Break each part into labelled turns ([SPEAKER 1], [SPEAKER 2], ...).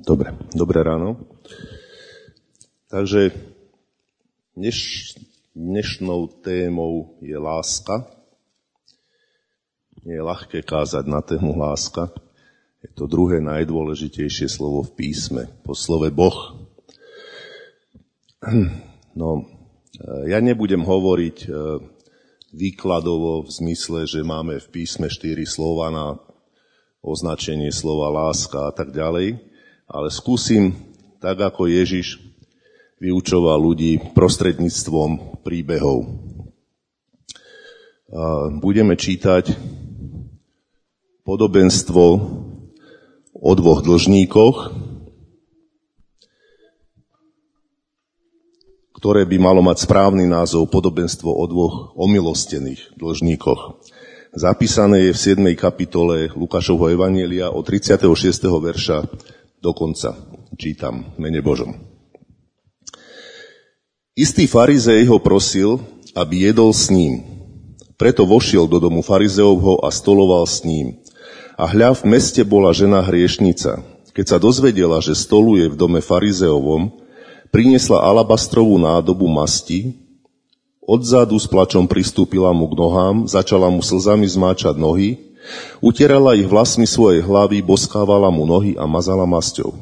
[SPEAKER 1] Dobre, dobré ráno. Takže dneš, dnešnou témou je láska. Nie je ľahké kázať na tému láska. Je to druhé najdôležitejšie slovo v písme, po slove Boh. No, ja nebudem hovoriť e, výkladovo v zmysle, že máme v písme štyri slova na označenie slova láska a tak ďalej, ale skúsim, tak ako Ježiš vyučoval ľudí prostredníctvom príbehov. Budeme čítať podobenstvo o dvoch dlžníkoch, ktoré by malo mať správny názov podobenstvo o dvoch omilostených dlžníkoch. Zapísané je v 7. kapitole Lukášovho Evanielia od 36. verša do konca. Čítam mene Božom. Istý farizej ho prosil, aby jedol s ním. Preto vošiel do domu farizeovho a stoloval s ním. A hľa v meste bola žena hriešnica. Keď sa dozvedela, že stoluje v dome farizeovom, priniesla alabastrovú nádobu masti, odzadu s plačom pristúpila mu k nohám, začala mu slzami zmáčať nohy, utierala ich vlasmi svojej hlavy, boskávala mu nohy a mazala masťou.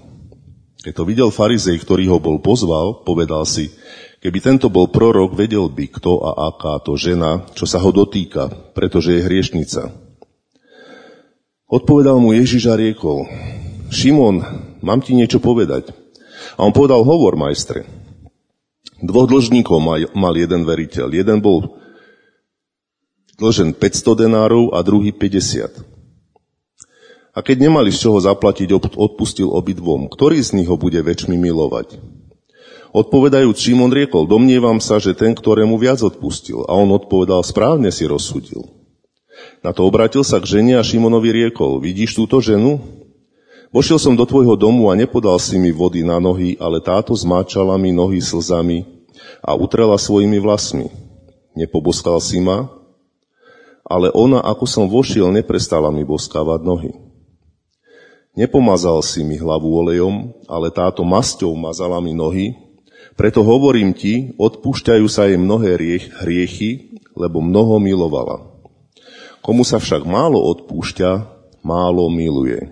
[SPEAKER 1] Keď to videl farizej, ktorý ho bol pozval, povedal si, keby tento bol prorok, vedel by, kto a aká to žena, čo sa ho dotýka, pretože je hriešnica. Odpovedal mu Ježiš a riekol, Šimon, mám ti niečo povedať. A on povedal, hovor, majstre. Dvoch dlžníkov mal jeden veriteľ. Jeden bol dlžen 500 denárov a druhý 50. A keď nemali z čoho zaplatiť, odpustil obidvom. Ktorý z nich ho bude väčšmi milovať? Odpovedajúc, Šimon riekol, domnievam sa, že ten, ktorému viac odpustil. A on odpovedal, správne si rozsudil. Na to obratil sa k žene a Šimonovi riekol, vidíš túto ženu? Vošiel som do tvojho domu a nepodal si mi vody na nohy, ale táto zmáčala mi nohy slzami a utrela svojimi vlasmi. Nepoboskal si ma, ale ona, ako som vošiel, neprestala mi boskávať nohy. Nepomazal si mi hlavu olejom, ale táto masťou mazala mi nohy, preto hovorím ti, odpúšťajú sa jej mnohé hriechy, lebo mnoho milovala. Komu sa však málo odpúšťa, málo miluje.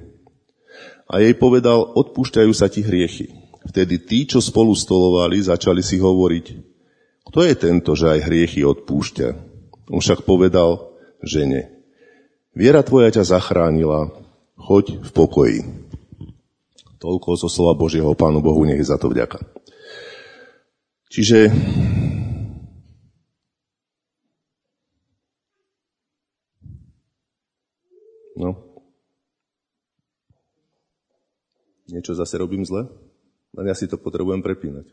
[SPEAKER 1] A jej povedal, odpúšťajú sa ti hriechy. Vtedy tí, čo spolu stolovali, začali si hovoriť, kto je tento, že aj hriechy odpúšťa? On však povedal žene, viera tvoja ťa zachránila, choď v pokoji. Toľko zo slova Božieho Pánu Bohu, nech je za to vďaka. Čiže no, niečo zase robím zle, len ja si to potrebujem prepínať.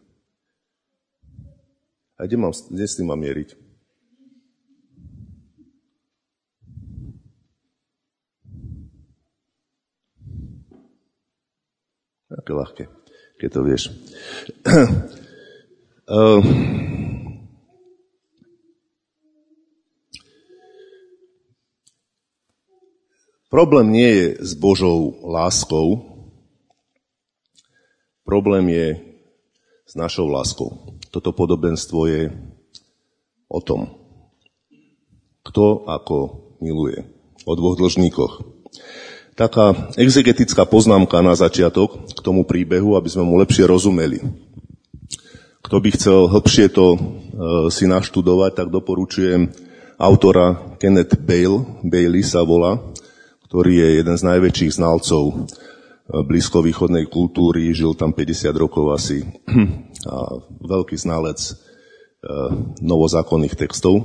[SPEAKER 1] A kde, mám, kde s tým mám mieriť? Aké ľahké, keď to vieš. uh, problém nie je s Božou láskou, Problém je s našou láskou. Toto podobenstvo je o tom, kto ako miluje. O dvoch dlžníkoch. Taká exegetická poznámka na začiatok k tomu príbehu, aby sme mu lepšie rozumeli. Kto by chcel hlbšie to e, si naštudovať, tak doporučujem autora Kenneth Bale, Bailey sa volá, ktorý je jeden z najväčších znalcov blízkovýchodnej kultúry, žil tam 50 rokov asi a veľký znalec e, novozákonných textov.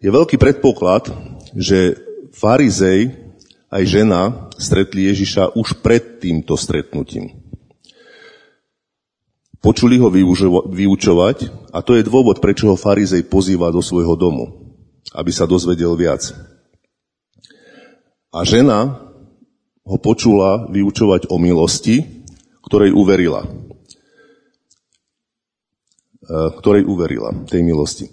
[SPEAKER 1] Je veľký predpoklad, že farizej aj žena stretli Ježiša už pred týmto stretnutím. Počuli ho vyučovať a to je dôvod, prečo ho farizej pozýva do svojho domu, aby sa dozvedel viac. A žena ho počula vyučovať o milosti, ktorej uverila. E, ktorej uverila, tej milosti.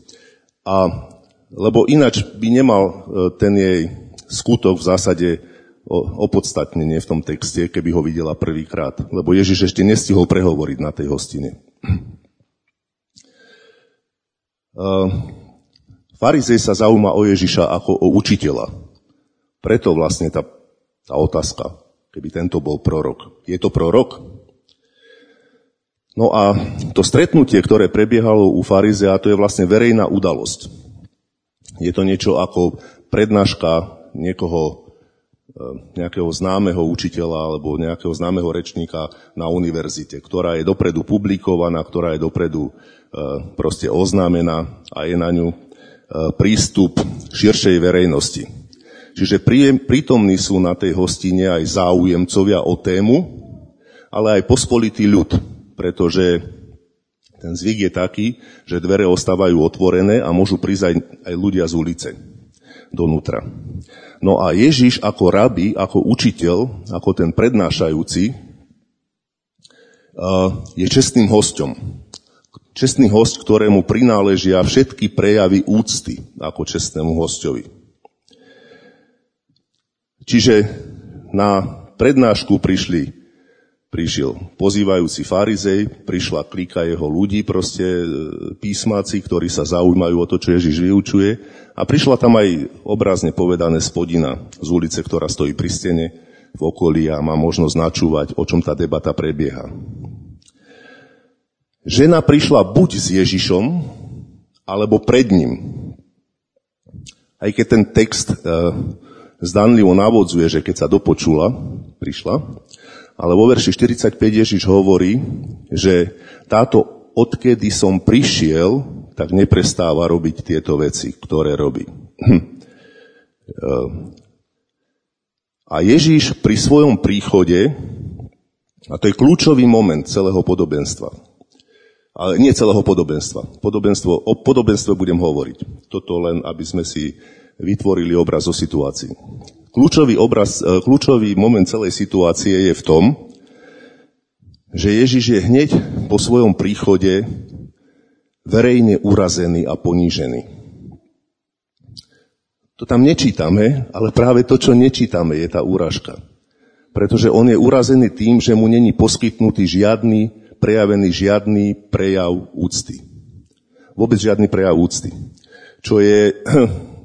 [SPEAKER 1] A lebo ináč by nemal e, ten jej skutok v zásade opodstatnenie v tom texte, keby ho videla prvýkrát. Lebo Ježiš ešte nestihol prehovoriť na tej hostine. Farizej sa zaujíma o Ježiša ako o učiteľa. Preto vlastne tá, tá otázka, keby tento bol prorok. Je to prorok? No a to stretnutie, ktoré prebiehalo u Farizea, to je vlastne verejná udalosť. Je to niečo ako prednáška niekoho, e, nejakého známeho učiteľa alebo nejakého známeho rečníka na univerzite, ktorá je dopredu publikovaná, ktorá je dopredu e, proste oznámená a je na ňu E, prístup širšej verejnosti. Čiže prítomní sú na tej hostine aj záujemcovia o tému, ale aj pospolitý ľud, pretože ten zvyk je taký, že dvere ostávajú otvorené a môžu prísť aj, aj ľudia z ulice donútra. No a Ježiš ako rabi, ako učiteľ, ako ten prednášajúci, je čestným hostom čestný host, ktorému prináležia všetky prejavy úcty ako čestnému hostovi. Čiže na prednášku prišli, prišiel pozývajúci farizej, prišla klika jeho ľudí, proste e, písmaci, ktorí sa zaujímajú o to, čo Ježiš vyučuje a prišla tam aj obrazne povedané spodina z ulice, ktorá stojí pri stene v okolí a má možnosť načúvať, o čom tá debata prebieha. Žena prišla buď s Ježišom, alebo pred ním. Aj keď ten text e, zdanlivo navodzuje, že keď sa dopočula, prišla, ale vo verši 45 Ježiš hovorí, že táto odkedy som prišiel, tak neprestáva robiť tieto veci, ktoré robí. Hm. E, a Ježiš pri svojom príchode, a to je kľúčový moment celého podobenstva, ale nie celého podobenstva. Podobenstvo, o podobenstve budem hovoriť. Toto len, aby sme si vytvorili obraz o situácii. Kľúčový, obraz, e, kľúčový moment celej situácie je v tom, že Ježiš je hneď po svojom príchode verejne urazený a ponížený. To tam nečítame, ale práve to, čo nečítame, je tá úražka. Pretože on je urazený tým, že mu není poskytnutý žiadny prejavený žiadny prejav úcty. Vôbec žiadny prejav úcty. Čo je,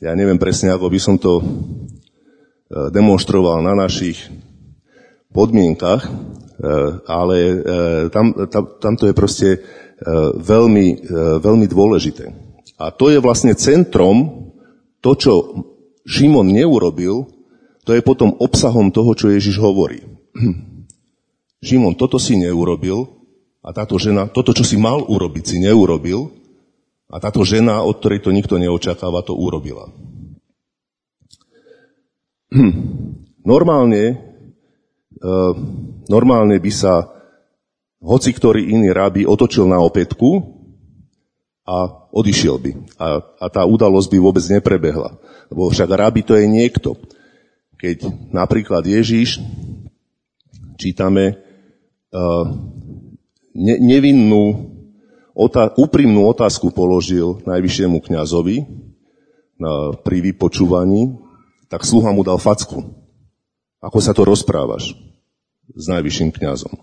[SPEAKER 1] ja neviem presne, ako by som to e, demonstroval na našich podmienkach, e, ale e, tam, tam, tam to je proste veľmi, veľmi dôležité. A to je vlastne centrom, to, čo Šimon neurobil, to je potom obsahom toho, čo Ježiš hovorí. Šimon, toto si neurobil a táto žena, toto, čo si mal urobiť, si neurobil a táto žena, od ktorej to nikto neočakáva, to urobila. Hm. Normálne, e, normálne by sa hoci ktorý iný rabi otočil na opätku a odišiel by. A, a tá udalosť by vôbec neprebehla. Lebo však rabi to je niekto. Keď napríklad Ježíš, čítame, ne, nevinnú, otá, úprimnú otázku položil najvyššiemu kňazovi na, pri vypočúvaní, tak sluha mu dal facku. Ako sa to rozprávaš s najvyšším kňazom?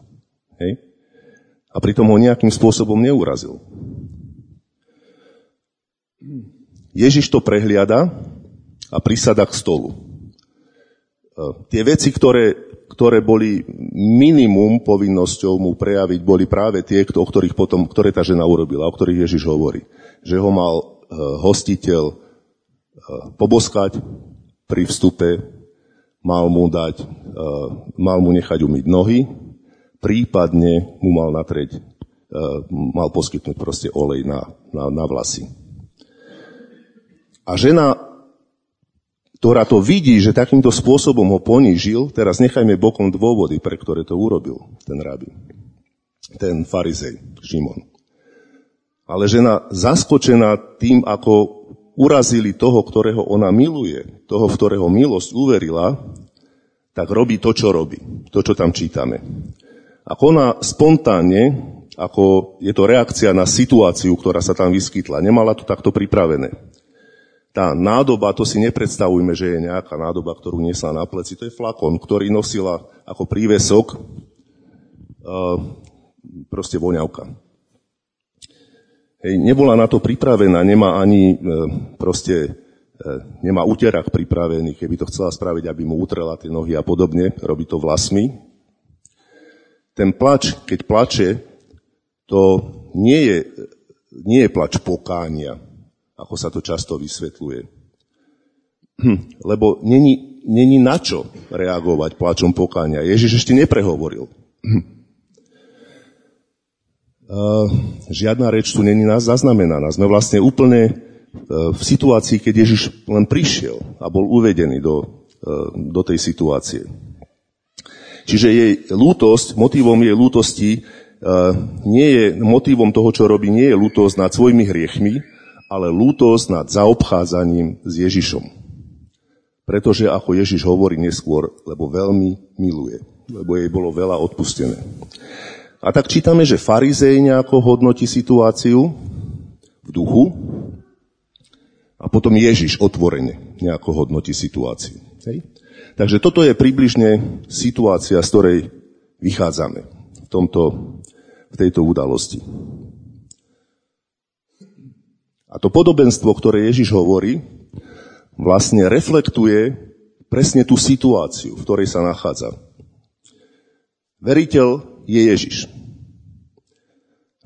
[SPEAKER 1] Hej? A pritom ho nejakým spôsobom neurazil. Ježiš to prehliada a prisada k stolu. Tie veci, ktoré ktoré boli minimum povinnosťou mu prejaviť, boli práve tie, o ktorých potom, ktoré tá žena urobila, o ktorých Ježiš hovorí. Že ho mal e, hostiteľ e, poboskať pri vstupe, mal mu dať, e, mal mu nechať umyť nohy, prípadne mu mal natrieť, mal poskytnúť proste olej na, na, na vlasy. A žena ktorá to vidí, že takýmto spôsobom ho ponížil, teraz nechajme bokom dôvody, pre ktoré to urobil ten rabi, ten farizej, Šimon. Ale žena zaskočená tým, ako urazili toho, ktorého ona miluje, toho, v ktorého milosť uverila, tak robí to, čo robí. To, čo tam čítame. Ako ona spontánne, ako je to reakcia na situáciu, ktorá sa tam vyskytla, nemala to takto pripravené tá nádoba, to si nepredstavujme, že je nejaká nádoba, ktorú nesla na pleci. To je flakon, ktorý nosila ako prívesok uh, proste voňavka. Hej, nebola na to pripravená, nemá ani uh, proste uh, nemá úterak pripravený, keby to chcela spraviť, aby mu utrela tie nohy a podobne, robí to vlasmi. Ten plač, keď plače, to nie je, nie je plač pokánia, ako sa to často vysvetľuje. Hm, lebo není, není na čo reagovať plačom pokánia. Ježiš ešte neprehovoril. Hm. Žiadna reč tu není nás zaznamenaná. Sme vlastne úplne uh, v situácii, keď Ježiš len prišiel a bol uvedený do, uh, do tej situácie. Čiže jej lútosť, motivom jej lútosti nie je, motivom toho, čo robí, nie je lútosť nad svojimi hriechmi, ale lútosť nad zaobchádzaním s Ježišom. Pretože, ako Ježiš hovorí neskôr, lebo veľmi miluje, lebo jej bolo veľa odpustené. A tak čítame, že farizej nejako hodnotí situáciu v duchu a potom Ježiš otvorene nejako hodnotí situáciu. Hej? Takže toto je približne situácia, z ktorej vychádzame v, tomto, v tejto udalosti. A to podobenstvo, ktoré Ježiš hovorí, vlastne reflektuje presne tú situáciu, v ktorej sa nachádza. Veriteľ je Ježiš.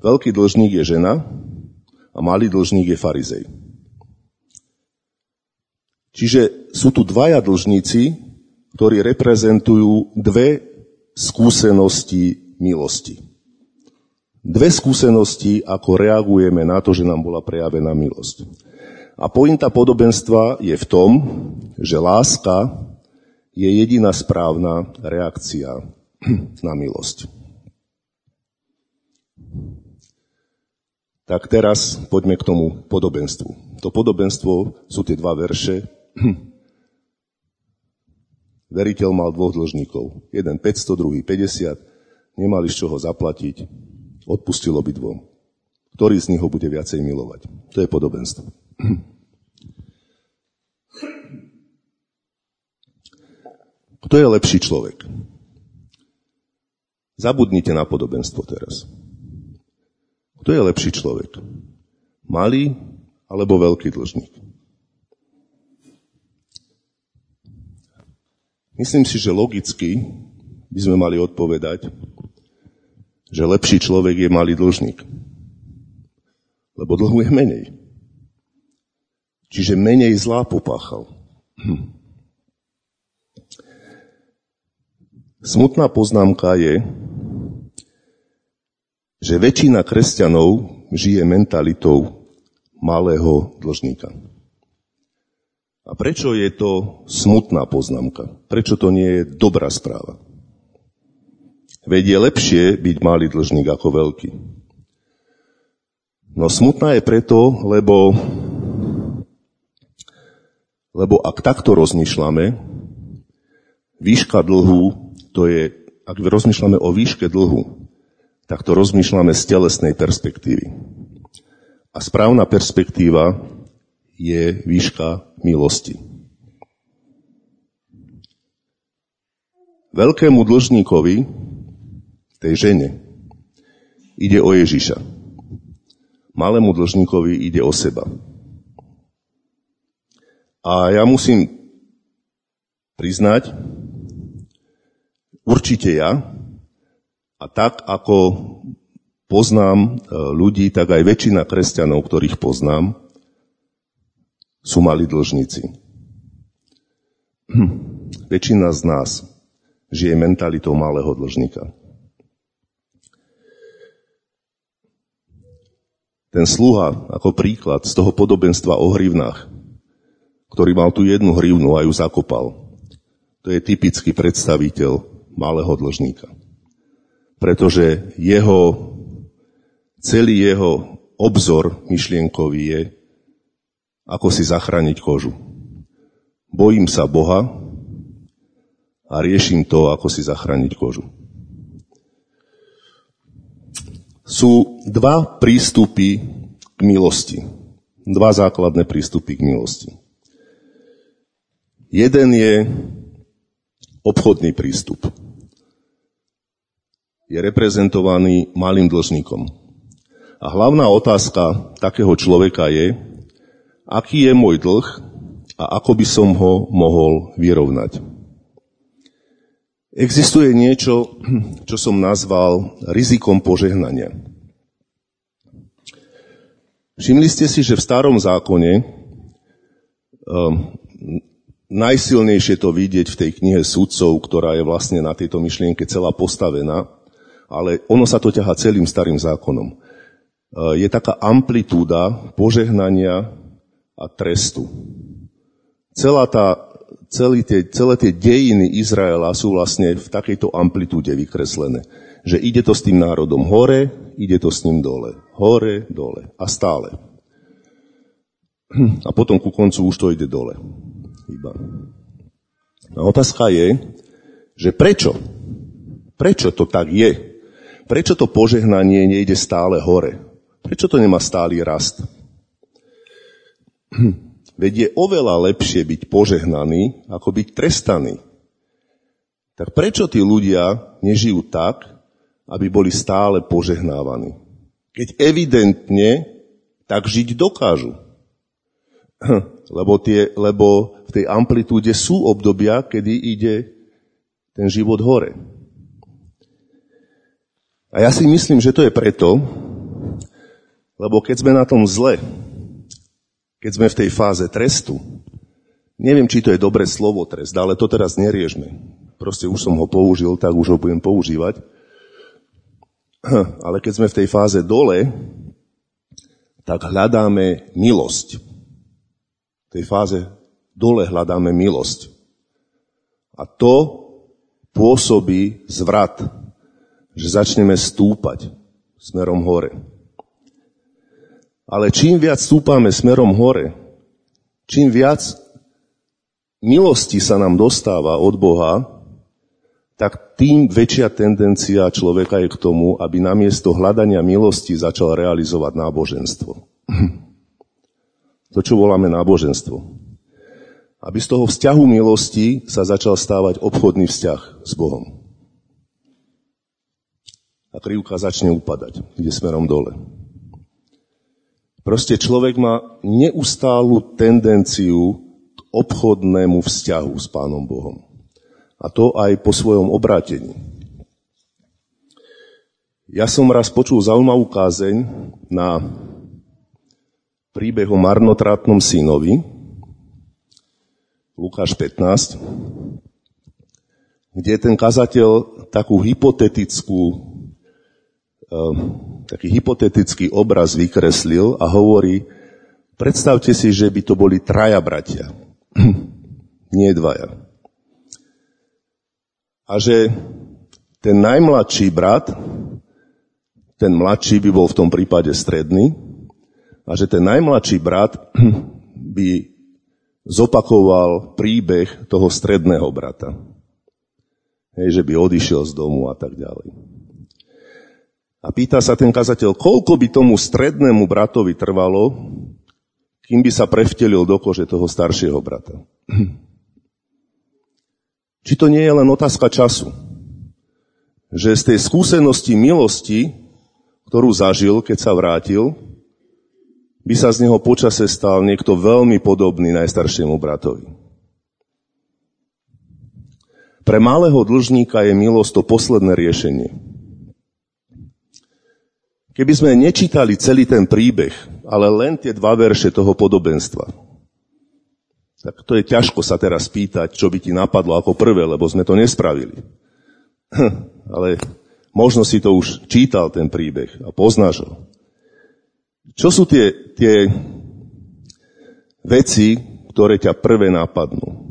[SPEAKER 1] Veľký dlžník je žena a malý dlžník je farizej. Čiže sú tu dvaja dlžníci, ktorí reprezentujú dve skúsenosti milosti. Dve skúsenosti, ako reagujeme na to, že nám bola prejavená milosť. A pointa podobenstva je v tom, že láska je jediná správna reakcia na milosť. Tak teraz poďme k tomu podobenstvu. To podobenstvo sú tie dva verše. Veriteľ mal dvoch dlžníkov. Jeden 500, druhý 50. Nemali z čoho zaplatiť odpustil obidvom. Ktorý z nich ho bude viacej milovať? To je podobenstvo. Kto je lepší človek? Zabudnite na podobenstvo teraz. Kto je lepší človek? Malý alebo veľký dlžník? Myslím si, že logicky by sme mali odpovedať, že lepší človek je malý dlžník. Lebo dlhu je menej. Čiže menej zlá popáchal. Hm. Smutná poznámka je, že väčšina kresťanov žije mentalitou malého dlžníka. A prečo je to smutná poznámka? Prečo to nie je dobrá správa? Veď je lepšie byť malý dlžník ako veľký. No smutná je preto, lebo, lebo ak takto rozmýšľame, výška dlhu, to je, ak rozmýšľame o výške dlhu, tak to rozmýšľame z telesnej perspektívy. A správna perspektíva je výška milosti. Veľkému dlžníkovi tej žene. Ide o Ježiša. Malému dlžníkovi ide o seba. A ja musím priznať, určite ja, a tak ako poznám e, ľudí, tak aj väčšina kresťanov, ktorých poznám, sú mali dlžníci. Hm. Väčšina z nás žije mentalitou malého dlžníka. Ten sluha ako príklad z toho podobenstva o hrivnách, ktorý mal tu jednu hrivnu a ju zakopal. To je typický predstaviteľ malého dlžníka. Pretože jeho, celý jeho obzor myšlienkový je, ako si zachrániť kožu. Bojím sa Boha a riešim to, ako si zachrániť kožu. Sú dva prístupy k milosti. Dva základné prístupy k milosti. Jeden je obchodný prístup. Je reprezentovaný malým dlžníkom. A hlavná otázka takého človeka je, aký je môj dlh a ako by som ho mohol vyrovnať. Existuje niečo, čo som nazval rizikom požehnania. Všimli ste si, že v starom zákone um, najsilnejšie to vidieť v tej knihe sudcov, ktorá je vlastne na tejto myšlienke celá postavená, ale ono sa to ťaha celým starým zákonom. Uh, je taká amplitúda požehnania a trestu. Celá tá, celé, tie, celé tie dejiny Izraela sú vlastne v takejto amplitúde vykreslené že ide to s tým národom hore, ide to s ním dole. Hore, dole. A stále. A potom ku koncu už to ide dole. Iba. A otázka je, že prečo? Prečo to tak je? Prečo to požehnanie nejde stále hore? Prečo to nemá stály rast? Veď je oveľa lepšie byť požehnaný, ako byť trestaný. Tak prečo tí ľudia nežijú tak, aby boli stále požehnávaní. Keď evidentne tak žiť dokážu. Lebo, tie, lebo v tej amplitúde sú obdobia, kedy ide ten život hore. A ja si myslím, že to je preto, lebo keď sme na tom zle, keď sme v tej fáze trestu, neviem, či to je dobré slovo trest, ale to teraz neriežme. Proste už som ho použil, tak už ho budem používať. Ale keď sme v tej fáze dole, tak hľadáme milosť. V tej fáze dole hľadáme milosť. A to pôsobí zvrat, že začneme stúpať smerom hore. Ale čím viac stúpame smerom hore, čím viac milosti sa nám dostáva od Boha, tak tým väčšia tendencia človeka je k tomu, aby namiesto hľadania milosti začal realizovať náboženstvo. To, čo voláme náboženstvo. Aby z toho vzťahu milosti sa začal stávať obchodný vzťah s Bohom. A krivka začne upadať, ide smerom dole. Proste človek má neustálu tendenciu k obchodnému vzťahu s Pánom Bohom. A to aj po svojom obrátení. Ja som raz počul zaujímavú kázeň na príbeh o marnotratnom synovi, Lukáš 15, kde ten kazateľ takú hypotetickú, eh, taký hypotetický obraz vykreslil a hovorí, predstavte si, že by to boli traja bratia, nie dvaja a že ten najmladší brat, ten mladší by bol v tom prípade stredný, a že ten najmladší brat by zopakoval príbeh toho stredného brata. Hej, že by odišiel z domu a tak ďalej. A pýta sa ten kazateľ, koľko by tomu strednému bratovi trvalo, kým by sa prevtelil do kože toho staršieho brata. Či to nie je len otázka času. Že z tej skúsenosti milosti, ktorú zažil, keď sa vrátil, by sa z neho počase stal niekto veľmi podobný najstaršiemu bratovi. Pre malého dlžníka je milosť to posledné riešenie. Keby sme nečítali celý ten príbeh, ale len tie dva verše toho podobenstva, tak to je ťažko sa teraz pýtať, čo by ti napadlo ako prvé, lebo sme to nespravili. Ale možno si to už čítal, ten príbeh, a poznáš ho. Čo sú tie, tie veci, ktoré ťa prvé napadnú?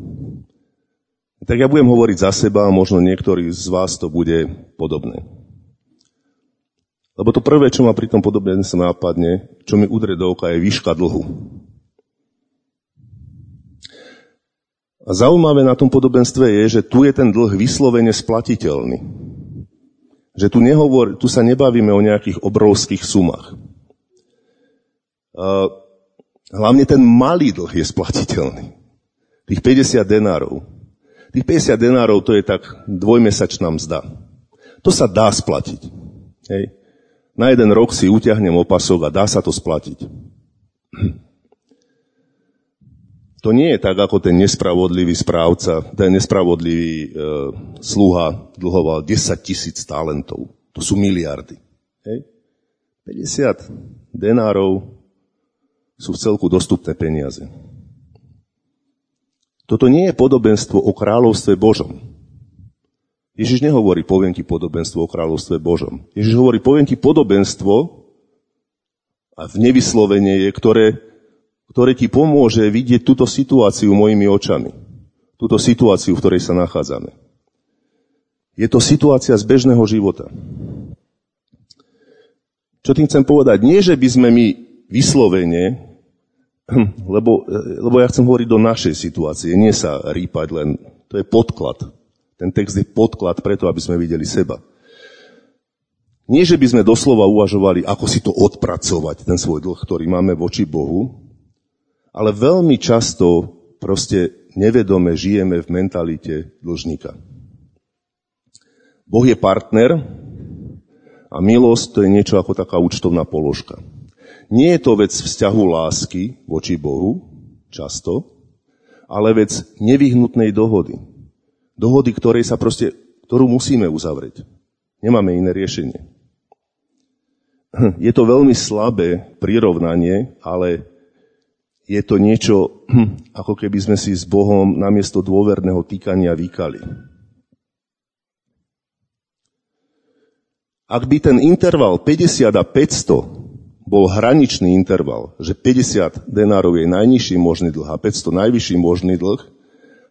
[SPEAKER 1] Tak ja budem hovoriť za seba a možno niektorí z vás to bude podobné. Lebo to prvé, čo ma pri tom podobne sa napadne, čo mi udre do oka, je výška dlhu. A zaujímavé na tom podobenstve je, že tu je ten dlh vyslovene splatiteľný. Že tu, nehovor, tu sa nebavíme o nejakých obrovských sumách. Hlavne ten malý dlh je splatiteľný. Tých 50 denárov. Tých 50 denárov to je tak dvojmesačná mzda. To sa dá splatiť. Hej. Na jeden rok si utiahnem opasok a dá sa to splatiť. To nie je tak, ako ten nespravodlivý správca, ten nespravodlivý e, sluha dlhoval 10 tisíc talentov. To sú miliardy. Hej. 50 denárov sú v celku dostupné peniaze. Toto nie je podobenstvo o kráľovstve Božom. Ježiš nehovorí, poviem ti podobenstvo o kráľovstve Božom. Ježiš hovorí, poviem ti podobenstvo a v nevyslovenie je, ktoré ktoré ti pomôže vidieť túto situáciu mojimi očami. Túto situáciu, v ktorej sa nachádzame. Je to situácia z bežného života. Čo tým chcem povedať? Nie, že by sme my vyslovene, lebo, lebo ja chcem hovoriť do našej situácie, nie sa rýpať len, to je podklad. Ten text je podklad preto, aby sme videli seba. Nie, že by sme doslova uvažovali, ako si to odpracovať, ten svoj dlh, ktorý máme voči Bohu, ale veľmi často proste nevedome žijeme v mentalite dlžníka. Boh je partner a milosť to je niečo ako taká účtovná položka. Nie je to vec vzťahu lásky voči Bohu, často, ale vec nevyhnutnej dohody. Dohody, ktorej sa proste, ktorú musíme uzavrieť. Nemáme iné riešenie. Je to veľmi slabé prirovnanie, ale je to niečo, ako keby sme si s Bohom namiesto dôverného týkania vykali. Ak by ten interval 50 a 500 bol hraničný interval, že 50 denárov je najnižší možný dlh a 500 najvyšší možný dlh,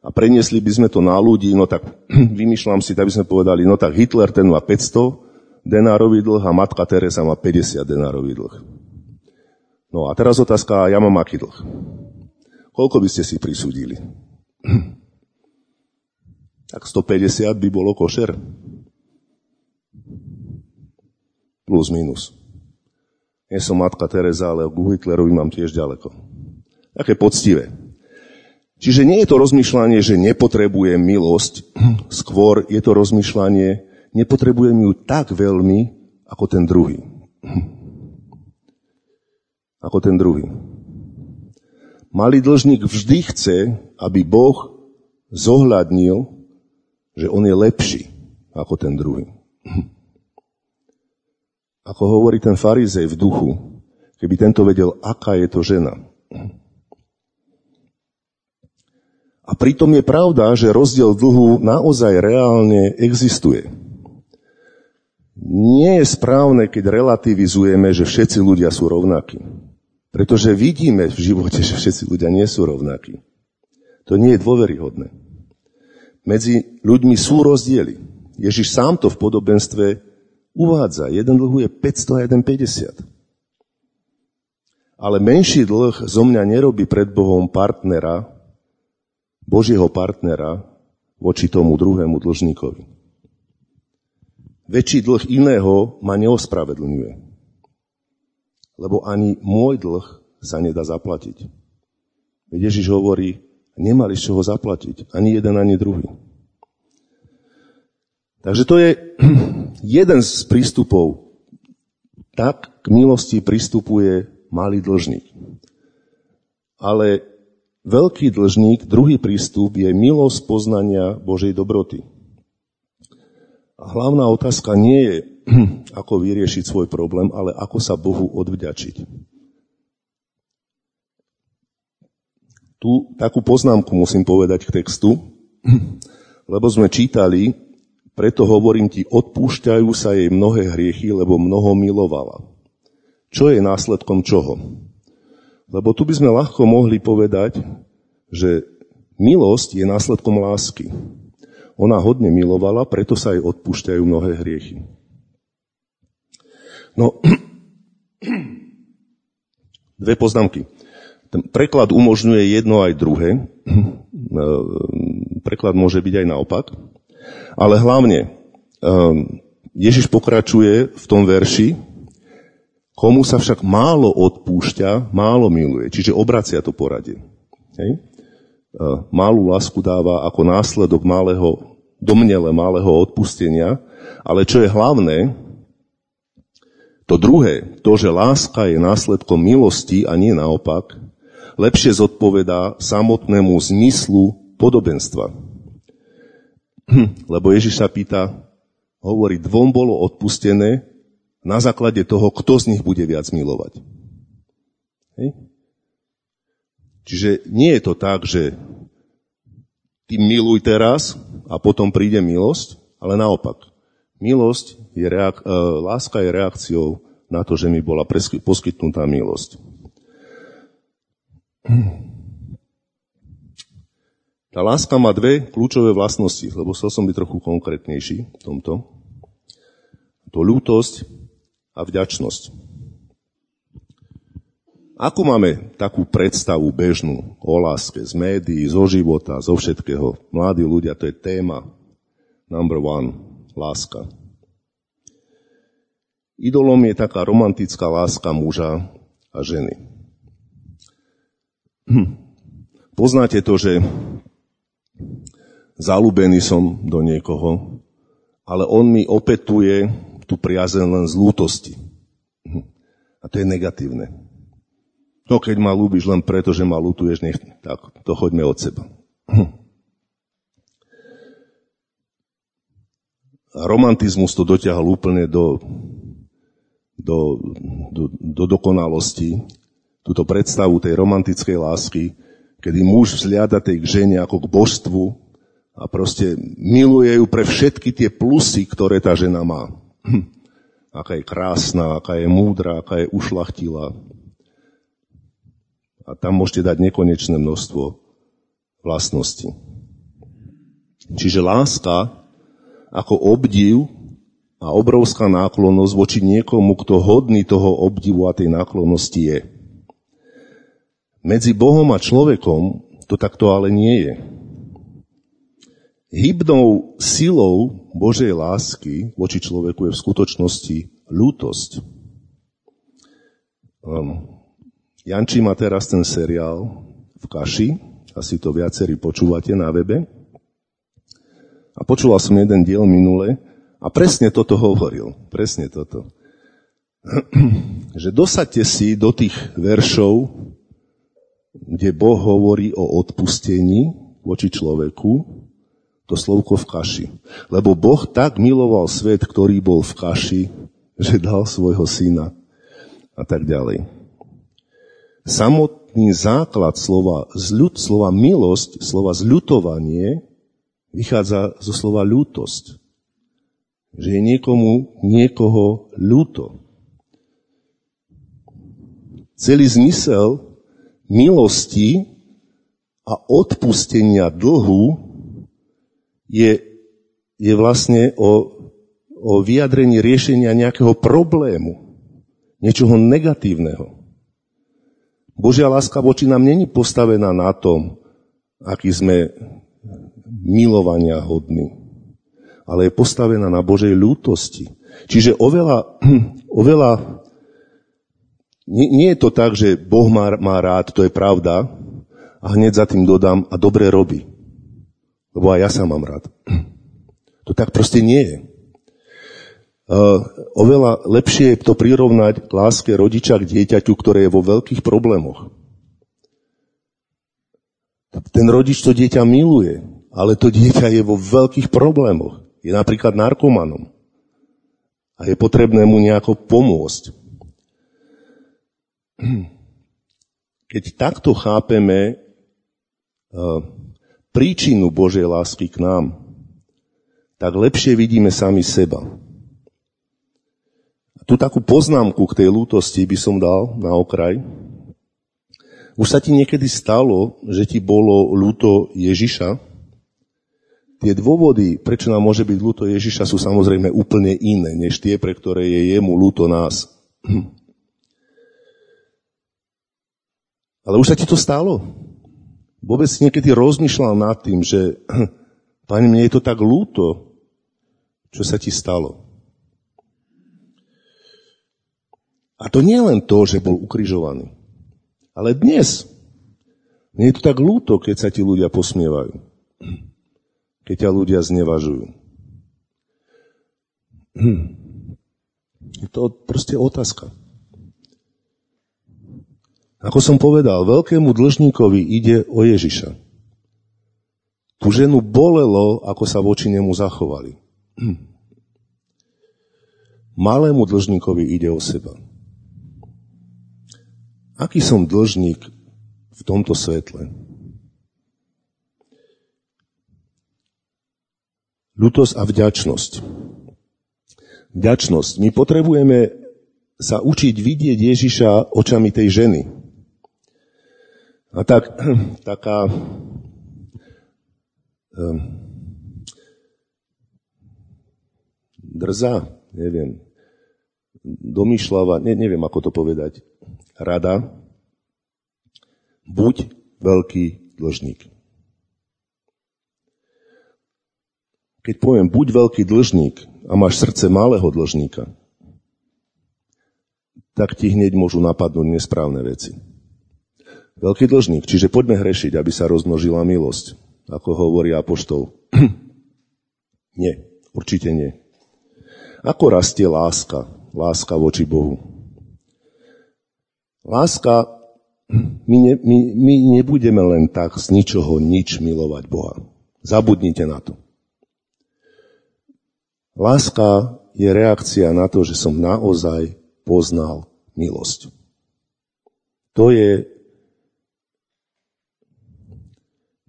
[SPEAKER 1] a preniesli by sme to na ľudí, no tak vymýšľam si, tak by sme povedali, no tak Hitler ten má 500 denárový dlh a matka Teresa má 50 denárový dlh. No a teraz otázka, ja mám aký dlh? Koľko by ste si prisúdili? Tak 150 by bolo košer. Plus, minus. Nie som matka Teresa, ale k Hitlerovi mám tiež ďaleko. Také poctivé. Čiže nie je to rozmýšľanie, že nepotrebujem milosť, skôr je to rozmýšľanie, nepotrebujem ju tak veľmi, ako ten druhý ako ten druhý. Malý dlžník vždy chce, aby Boh zohľadnil, že on je lepší ako ten druhý. Ako hovorí ten farizej v duchu, keby tento vedel, aká je to žena. A pritom je pravda, že rozdiel dlhu naozaj reálne existuje. Nie je správne, keď relativizujeme, že všetci ľudia sú rovnakí. Pretože vidíme v živote, že všetci ľudia nie sú rovnakí. To nie je dôveryhodné. Medzi ľuďmi sú rozdiely. Ježiš sám to v podobenstve uvádza. Jeden dlhuje 500 a jeden 50. Ale menší dlh zo mňa nerobí pred Bohom partnera, Božieho partnera voči tomu druhému dlžníkovi. Väčší dlh iného ma neospravedlňuje lebo ani môj dlh sa nedá zaplatiť. Ježiš hovorí, nemali z čoho zaplatiť, ani jeden, ani druhý. Takže to je jeden z prístupov. Tak k milosti pristupuje malý dlžník. Ale veľký dlžník, druhý prístup je milosť poznania Božej dobroty. A hlavná otázka nie je, ako vyriešiť svoj problém, ale ako sa Bohu odvďačiť. Tu takú poznámku musím povedať k textu, lebo sme čítali, preto hovorím ti, odpúšťajú sa jej mnohé hriechy, lebo mnoho milovala. Čo je následkom čoho? Lebo tu by sme ľahko mohli povedať, že milosť je následkom lásky. Ona hodne milovala, preto sa jej odpúšťajú mnohé hriechy. No, dve poznámky. Ten preklad umožňuje jedno aj druhé. Preklad môže byť aj naopak. Ale hlavne, ehm, Ježiš pokračuje v tom verši, komu sa však málo odpúšťa, málo miluje. Čiže obracia to poradie. Hej? malú lásku dáva ako následok malého, domnele malého odpustenia, ale čo je hlavné, to druhé, to, že láska je následkom milosti a nie naopak, lepšie zodpovedá samotnému zmyslu podobenstva. Lebo Ježiš sa pýta, hovorí, dvom bolo odpustené na základe toho, kto z nich bude viac milovať. Hej? Čiže nie je to tak, že ty miluj teraz a potom príde milosť, ale naopak. Milosť je reak- e, láska je reakciou na to, že mi bola presky- poskytnutá milosť. Tá láska má dve kľúčové vlastnosti, lebo chcel som byť trochu konkrétnejší v tomto. To ľútosť a vďačnosť. Ako máme takú predstavu bežnú o láske z médií, zo života, zo všetkého? Mladí ľudia, to je téma number one, láska. Idolom je taká romantická láska muža a ženy. Hm. Poznáte to, že zalúbený som do niekoho, ale on mi opetuje tú priazeň len z lútosti. Hm. A to je negatívne. No keď ma ľúbiš len preto, že ma lutuješ, nech, tak to choďme od seba. Hm. A romantizmus to dotiahol úplne do do, do, do dokonalosti, túto predstavu tej romantickej lásky, kedy muž vzliada tej k žene ako k božstvu a proste miluje ju pre všetky tie plusy, ktoré tá žena má. Aká je krásna, aká je múdra, aká je ušlachtilá. A tam môžete dať nekonečné množstvo vlastností. Čiže láska ako obdiv a obrovská náklonnosť voči niekomu, kto hodný toho obdivu a tej náklonnosti je. Medzi Bohom a človekom to takto ale nie je. Hybnou silou Božej lásky voči človeku je v skutočnosti ľútosť. Um, Janči má teraz ten seriál v Kaši, asi to viacerí počúvate na webe. A počúval som jeden diel minule, a presne toto hovoril. Presne toto. Že dosadte si do tých veršov, kde Boh hovorí o odpustení voči človeku, to slovko v kaši. Lebo Boh tak miloval svet, ktorý bol v kaši, že dal svojho syna a tak ďalej. Samotný základ slova, zľud, slova milosť, slova zľutovanie vychádza zo slova ľútosť že je niekomu niekoho ľúto. Celý zmysel milosti a odpustenia dlhu je, je vlastne o, o vyjadrení riešenia nejakého problému, niečoho negatívneho. Božia láska voči nám není postavená na tom, aký sme milovania hodní ale je postavená na Božej ľútosti. Čiže oveľa, oveľa nie, nie je to tak, že Boh má, má rád, to je pravda, a hneď za tým dodám, a dobre robí. Lebo aj ja sa mám rád. To tak proste nie je. Uh, oveľa lepšie je to prirovnať k láske rodiča k dieťaťu, ktoré je vo veľkých problémoch. Ten rodič to dieťa miluje, ale to dieťa je vo veľkých problémoch je napríklad narkomanom a je potrebné mu nejako pomôcť. Keď takto chápeme uh, príčinu Božej lásky k nám, tak lepšie vidíme sami seba. A tu takú poznámku k tej lútosti by som dal na okraj. Už sa ti niekedy stalo, že ti bolo ľúto Ježiša, Tie dôvody, prečo nám môže byť ľúto Ježiša, sú samozrejme úplne iné, než tie, pre ktoré je jemu ľúto nás. Ale už sa ti to stalo? Vôbec niekedy rozmýšľal nad tým, že Pane, mne je to tak ľúto, čo sa ti stalo. A to nie len to, že bol ukrižovaný, ale dnes Mne je to tak ľúto, keď sa ti ľudia posmievajú. Keď ťa ľudia znevažujú. Je to proste otázka. Ako som povedal, veľkému dlžníkovi ide o Ježiša. Tu ženu bolelo, ako sa voči nemu zachovali. Malému dlžníkovi ide o seba. Aký som dlžník v tomto svetle? Ľutosť a vďačnosť. Vďačnosť. My potrebujeme sa učiť vidieť Ježiša očami tej ženy. A tak, taká um, drzá, neviem, domýšľava, ne, neviem ako to povedať, rada, buď veľký dlžník. Keď poviem buď veľký dlžník a máš srdce malého dlžníka, tak ti hneď môžu napadnúť nesprávne veci. Veľký dlžník, čiže poďme hrešiť, aby sa rozmnožila milosť, ako hovorí apoštol. nie, určite nie. Ako rastie láska? Láska voči Bohu. Láska, my, ne, my, my nebudeme len tak z ničoho nič milovať Boha. Zabudnite na to. Láska je reakcia na to, že som naozaj poznal milosť. To je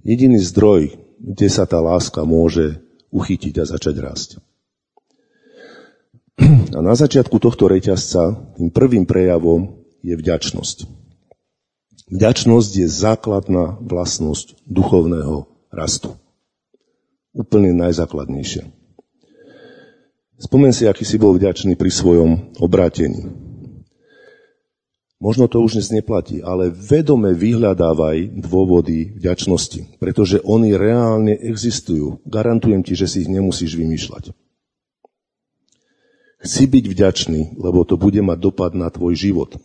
[SPEAKER 1] jediný zdroj, kde sa tá láska môže uchytiť a začať rásť. A na začiatku tohto reťazca tým prvým prejavom je vďačnosť. Vďačnosť je základná vlastnosť duchovného rastu. Úplne najzákladnejšia. Spomen si, aký si bol vďačný pri svojom obrátení. Možno to už dnes neplatí, ale vedome vyhľadávaj dôvody vďačnosti, pretože oni reálne existujú. Garantujem ti, že si ich nemusíš vymýšľať. Chci byť vďačný, lebo to bude mať dopad na tvoj život.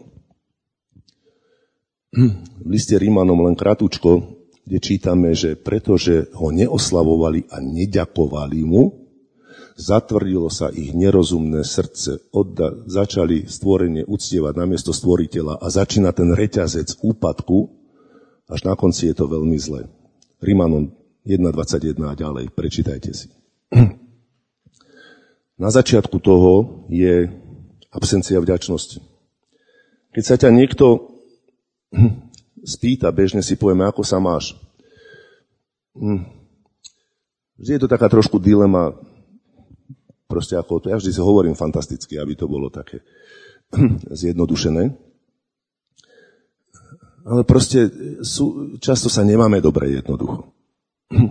[SPEAKER 1] V liste Rímanom len kratučko, kde čítame, že pretože ho neoslavovali a neďakovali mu, zatvrdilo sa ich nerozumné srdce, odda, začali stvorenie uctievať namiesto stvoriteľa a začína ten reťazec úpadku, až na konci je to veľmi zlé. Rimanon 1.21 a ďalej, prečítajte si. Na začiatku toho je absencia vďačnosti. Keď sa ťa niekto spýta, bežne si povieme, ako sa máš. Hm. Je to taká trošku dilema, Proste ako to, ja vždy si hovorím fantasticky, aby to bolo také zjednodušené. Ale proste sú, často sa nemáme dobre jednoducho.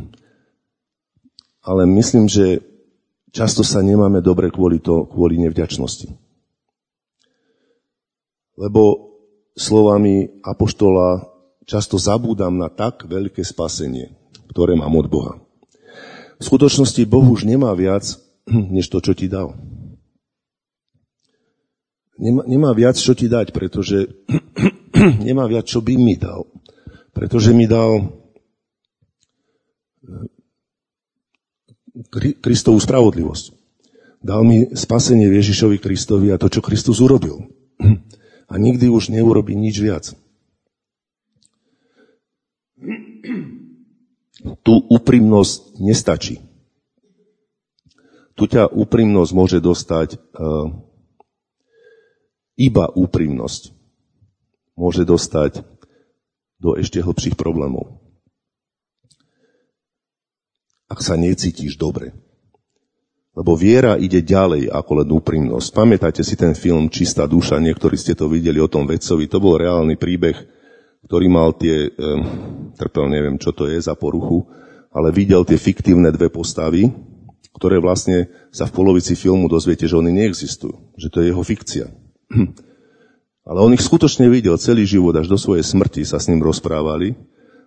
[SPEAKER 1] Ale myslím, že často sa nemáme dobre kvôli, to, kvôli nevďačnosti. Lebo slovami Apoštola často zabúdam na tak veľké spasenie, ktoré mám od Boha. V skutočnosti Boh už nemá viac než to, čo ti dal. Nemá, nemá viac, čo ti dať, pretože nemá viac, čo by mi dal. Pretože mi dal eh, Kristovú spravodlivosť. Dal mi spasenie Ježišovi Kristovi a to, čo Kristus urobil. A nikdy už neurobi nič viac. Tu úprimnosť nestačí tu ťa úprimnosť môže dostať, uh, iba úprimnosť môže dostať do ešte hlbších problémov. Ak sa necítiš dobre. Lebo viera ide ďalej ako len úprimnosť. Pamätáte si ten film Čistá duša, niektorí ste to videli o tom vedcovi, to bol reálny príbeh, ktorý mal tie, um, trpel, neviem čo to je za poruchu, ale videl tie fiktívne dve postavy, ktoré vlastne sa v polovici filmu dozviete, že oni neexistujú, že to je jeho fikcia. Ale on ich skutočne videl celý život, až do svojej smrti sa s ním rozprávali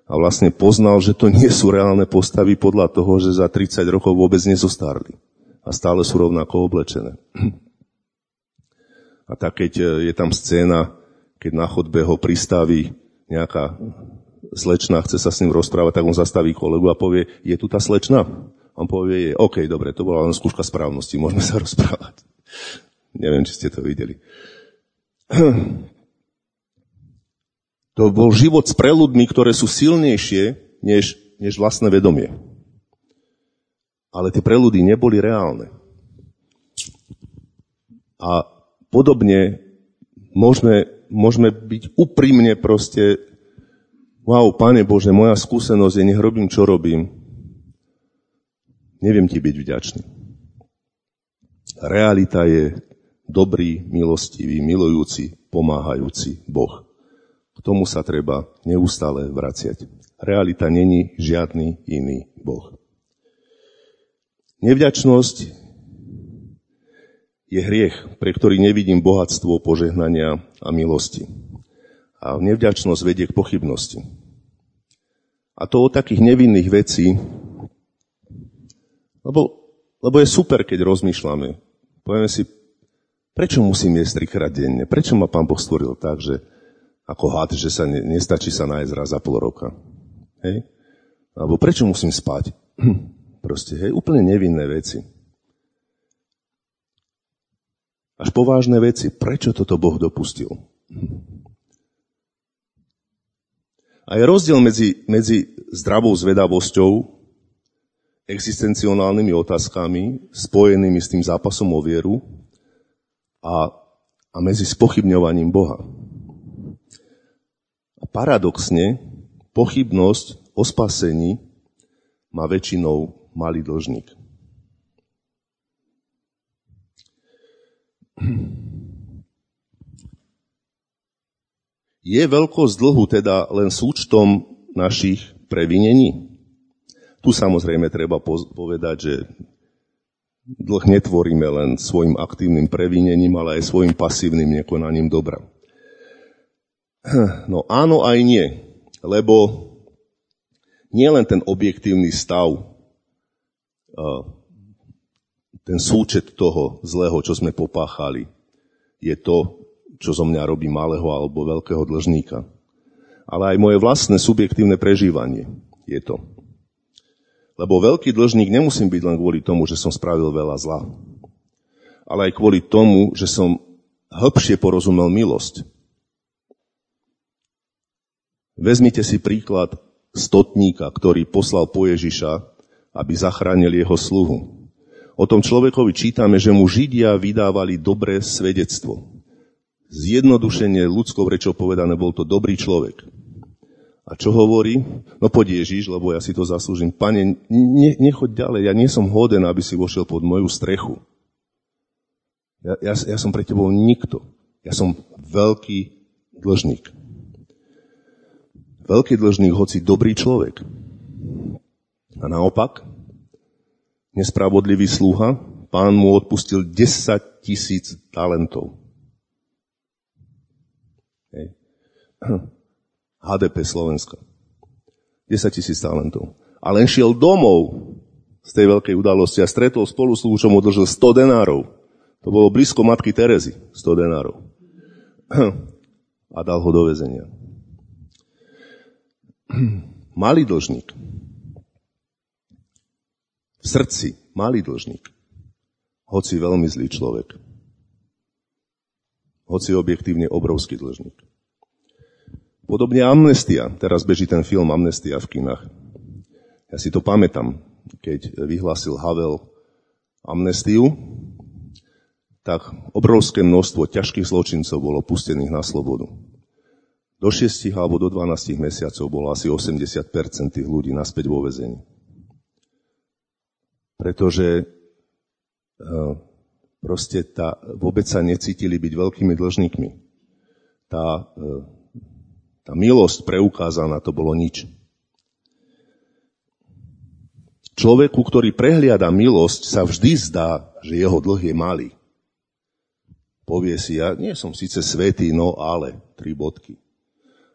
[SPEAKER 1] a vlastne poznal, že to nie sú reálne postavy podľa toho, že za 30 rokov vôbec nezostárli a stále sú rovnako oblečené. A tak keď e, je tam scéna, keď na chodbe ho pristaví nejaká slečna chce sa s ním rozprávať, tak on zastaví kolegu a povie, je tu tá slečna? On povie, OK, dobre, to bola len skúška správnosti, môžeme sa rozprávať. Neviem, či ste to videli. To bol život s preludmi, ktoré sú silnejšie než, než vlastné vedomie. Ale tie preludy neboli reálne. A podobne môžeme, môžeme byť úprimne proste wow, Pane Bože, moja skúsenosť je, nech robím, čo robím. Neviem ti byť vďačný. Realita je dobrý, milostivý, milujúci, pomáhajúci Boh. K tomu sa treba neustále vraciať. Realita není žiadny iný Boh. Nevďačnosť je hriech, pre ktorý nevidím bohatstvo požehnania a milosti. A nevďačnosť vedie k pochybnosti. A to od takých nevinných vecí, lebo, lebo je super, keď rozmýšľame. Povieme si, prečo musím jesť trikrát denne? Prečo ma pán Boh stvoril tak, že ako had, že sa ne, nestačí sa nájsť raz za pol roka? Hej? Alebo prečo musím spať? Proste, hej, úplne nevinné veci. Až povážne veci. Prečo toto Boh dopustil? A je rozdiel medzi, medzi zdravou zvedavosťou, existencionálnymi otázkami, spojenými s tým zápasom o vieru a, a medzi spochybňovaním Boha. A paradoxne, pochybnosť o spasení má väčšinou malý dlžník. Je veľkosť dlhu teda len súčtom našich previnení? Tu samozrejme treba povedať, že dlh netvoríme len svojim aktívnym previnením, ale aj svojim pasívnym nekonaním dobra. No áno aj nie, lebo nie len ten objektívny stav, ten súčet toho zlého, čo sme popáchali, je to, čo zo mňa robí malého alebo veľkého dlžníka. Ale aj moje vlastné subjektívne prežívanie je to. Lebo veľký dlžník nemusím byť len kvôli tomu, že som spravil veľa zla. Ale aj kvôli tomu, že som hĺbšie porozumel milosť. Vezmite si príklad stotníka, ktorý poslal po Ježiša, aby zachránil jeho sluhu. O tom človekovi čítame, že mu Židia vydávali dobré svedectvo. Zjednodušenie ľudskou rečou povedané, bol to dobrý človek. A čo hovorí? No poď Ježiš, lebo ja si to zaslúžim. Pane, ne, nechoď ďalej, ja nie som hoden, aby si vošiel pod moju strechu. Ja, ja, ja som pre tebou nikto. Ja som veľký dlžník. Veľký dlžník, hoci dobrý človek. A naopak, nespravodlivý sluha, pán mu odpustil 10 tisíc talentov. Hej. HDP Slovenska. 10 tisíc talentov. A len šiel domov z tej veľkej udalosti a stretol spolu s mu držil 100 denárov. To bolo blízko matky Terezy, 100 denárov. A dal ho do väzenia. Malý dlžník. V srdci malý dlžník. Hoci veľmi zlý človek. Hoci objektívne obrovský dlžník. Podobne amnestia. Teraz beží ten film Amnestia v kinách. Ja si to pamätám, keď vyhlásil Havel amnestiu, tak obrovské množstvo ťažkých zločincov bolo pustených na slobodu. Do 6 alebo do 12 mesiacov bolo asi 80% tých ľudí naspäť vo vezení. Pretože uh, proste tá, vôbec sa necítili byť veľkými dlžníkmi. Tá uh, tá milosť preukázaná, to bolo nič. Človeku, ktorý prehliada milosť, sa vždy zdá, že jeho dlh je malý. Povie si, ja nie som síce svetý, no ale, tri bodky.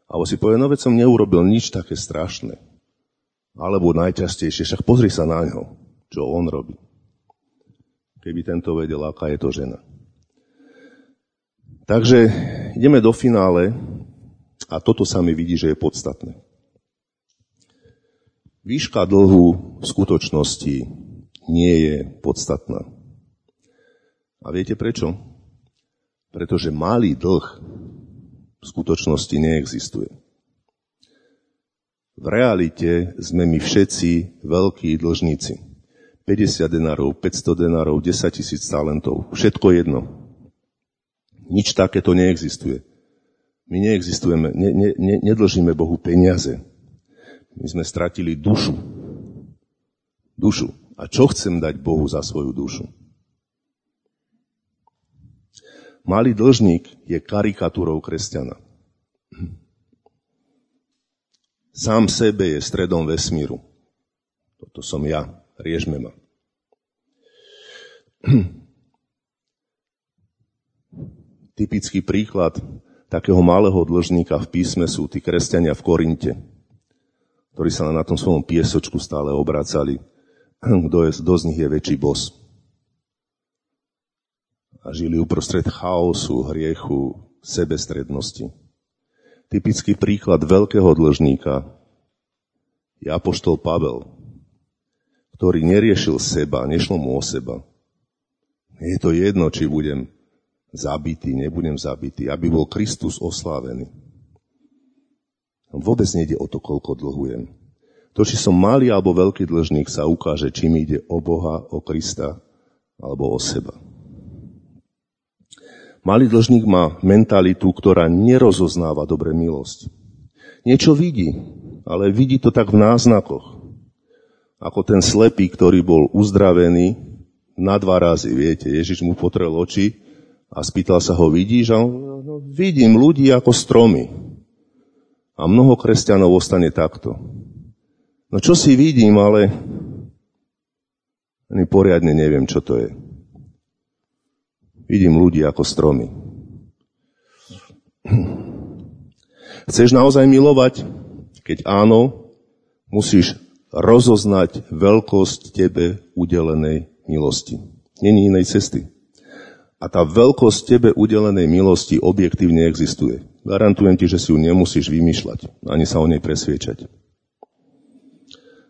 [SPEAKER 1] Alebo si povie, no veď som neurobil nič také strašné. Alebo najčastejšie, však pozri sa na ňo, čo on robí. Keby tento vedel, aká je to žena. Takže ideme do finále a toto sa mi vidí, že je podstatné. Výška dlhu v skutočnosti nie je podstatná. A viete prečo? Pretože malý dlh v skutočnosti neexistuje. V realite sme my všetci veľkí dlžníci. 50 denárov, 500 denárov, 10 tisíc talentov, všetko jedno. Nič takéto neexistuje. My neexistujeme, ne, ne, ne, nedlžíme Bohu peniaze. My sme stratili dušu. Dušu. A čo chcem dať Bohu za svoju dušu? Malý dlžník je karikatúrou kresťana. Sám sebe je stredom vesmíru. Toto som ja. Riežme ma. Typický príklad takého malého dlžníka v písme sú tí kresťania v Korinte, ktorí sa na tom svojom piesočku stále obracali. Kto, je, kto z nich je väčší bos? A žili uprostred chaosu, hriechu, sebestrednosti. Typický príklad veľkého dlžníka je apoštol Pavel, ktorý neriešil seba, nešlo mu o seba. Je to jedno, či budem zabitý, nebudem zabitý, aby bol Kristus oslávený. Vôbec nejde o to, koľko dlhujem. To, či som malý alebo veľký dlžník, sa ukáže, či mi ide o Boha, o Krista alebo o seba. Malý dlžník má mentalitu, ktorá nerozoznáva dobre milosť. Niečo vidí, ale vidí to tak v náznakoch. Ako ten slepý, ktorý bol uzdravený na dva razy, viete. Ježiš mu potrel oči a spýtal sa ho, vidíš? A on, no, vidím ľudí ako stromy. A mnoho kresťanov ostane takto. No čo si vidím, ale ani poriadne neviem, čo to je. Vidím ľudí ako stromy. Chceš naozaj milovať? Keď áno, musíš rozoznať veľkosť tebe udelenej milosti. Není inej cesty. A tá veľkosť tebe udelenej milosti objektívne existuje. Garantujem ti, že si ju nemusíš vymýšľať, ani sa o nej presviečať.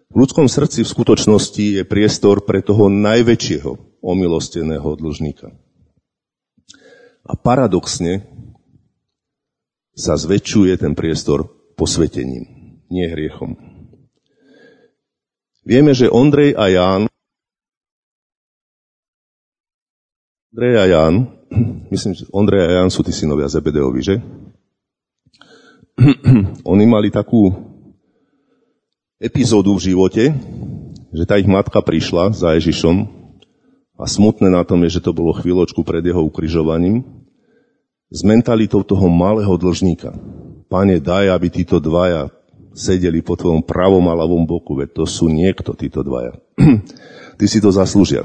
[SPEAKER 1] V ľudskom srdci v skutočnosti je priestor pre toho najväčšieho omilosteného dlžníka. A paradoxne sa zväčšuje ten priestor posvetením, nie hriechom. Vieme, že Ondrej a Ján Ondrej a Ján, myslím, že Ondrej a Ján sú tí synovia Zebedeovi, že? Oni mali takú epizódu v živote, že tá ich matka prišla za Ježišom a smutné na tom je, že to bolo chvíľočku pred jeho ukrižovaním, s mentalitou toho malého dlžníka. Pane, daj, aby títo dvaja sedeli po tvojom pravom a ľavom boku, veď to sú niekto, títo dvaja. Ty si to zaslúžia.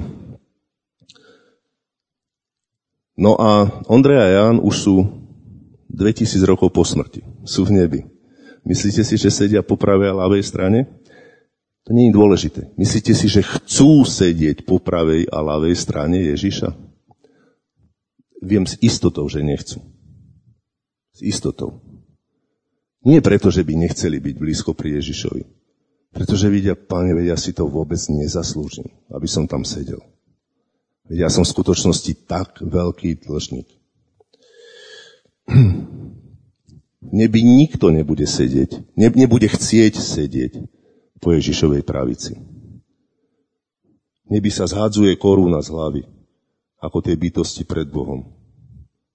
[SPEAKER 1] No a Ondrej a Jan už sú 2000 rokov po smrti. Sú v nebi. Myslíte si, že sedia po pravej a ľavej strane? To nie je dôležité. Myslíte si, že chcú sedieť po pravej a ľavej strane Ježiša? Viem s istotou, že nechcú. S istotou. Nie preto, že by nechceli byť blízko pri Ježišovi. Pretože vidia, páne, vedia, si to vôbec nezaslúžim, aby som tam sedel. Ja som v skutočnosti tak veľký dlžník. Neby nikto nebude sedieť, ne, nebude chcieť sedieť po Ježišovej pravici. Neby sa zhadzuje koruna z hlavy, ako tie bytosti pred Bohom.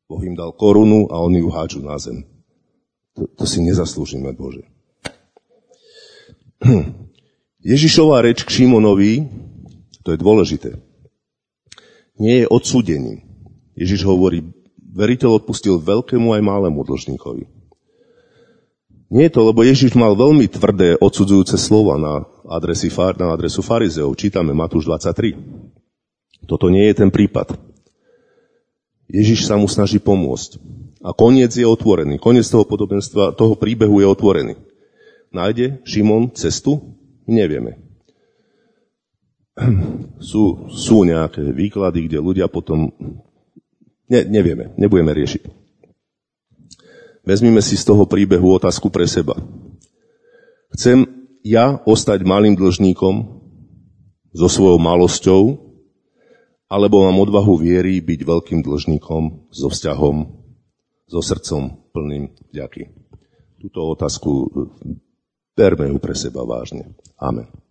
[SPEAKER 1] Boh im dal korunu a oni ju hádžu na zem. To, to si nezaslúžime, Bože. Ježišová reč k Šimonovi, to je dôležité, nie je odsúdením. Ježiš hovorí, veriteľ odpustil veľkému aj malému dlžníkovi. Nie je to, lebo Ježiš mal veľmi tvrdé odsudzujúce slova na, adresi, na adresu farizeov. Čítame Matúš 23. Toto nie je ten prípad. Ježiš sa mu snaží pomôcť. A koniec je otvorený. Koniec toho podobenstva, toho príbehu je otvorený. Nájde Šimon cestu? Nevieme. Sú, sú nejaké výklady, kde ľudia potom... Ne, nevieme, nebudeme riešiť. Vezmime si z toho príbehu otázku pre seba. Chcem, ja ostať malým dlžníkom so svojou malosťou, alebo mám odvahu viery byť veľkým dlžníkom so vzťahom, so srdcom plným vďaky. Túto otázku berme ju pre seba vážne. Amen.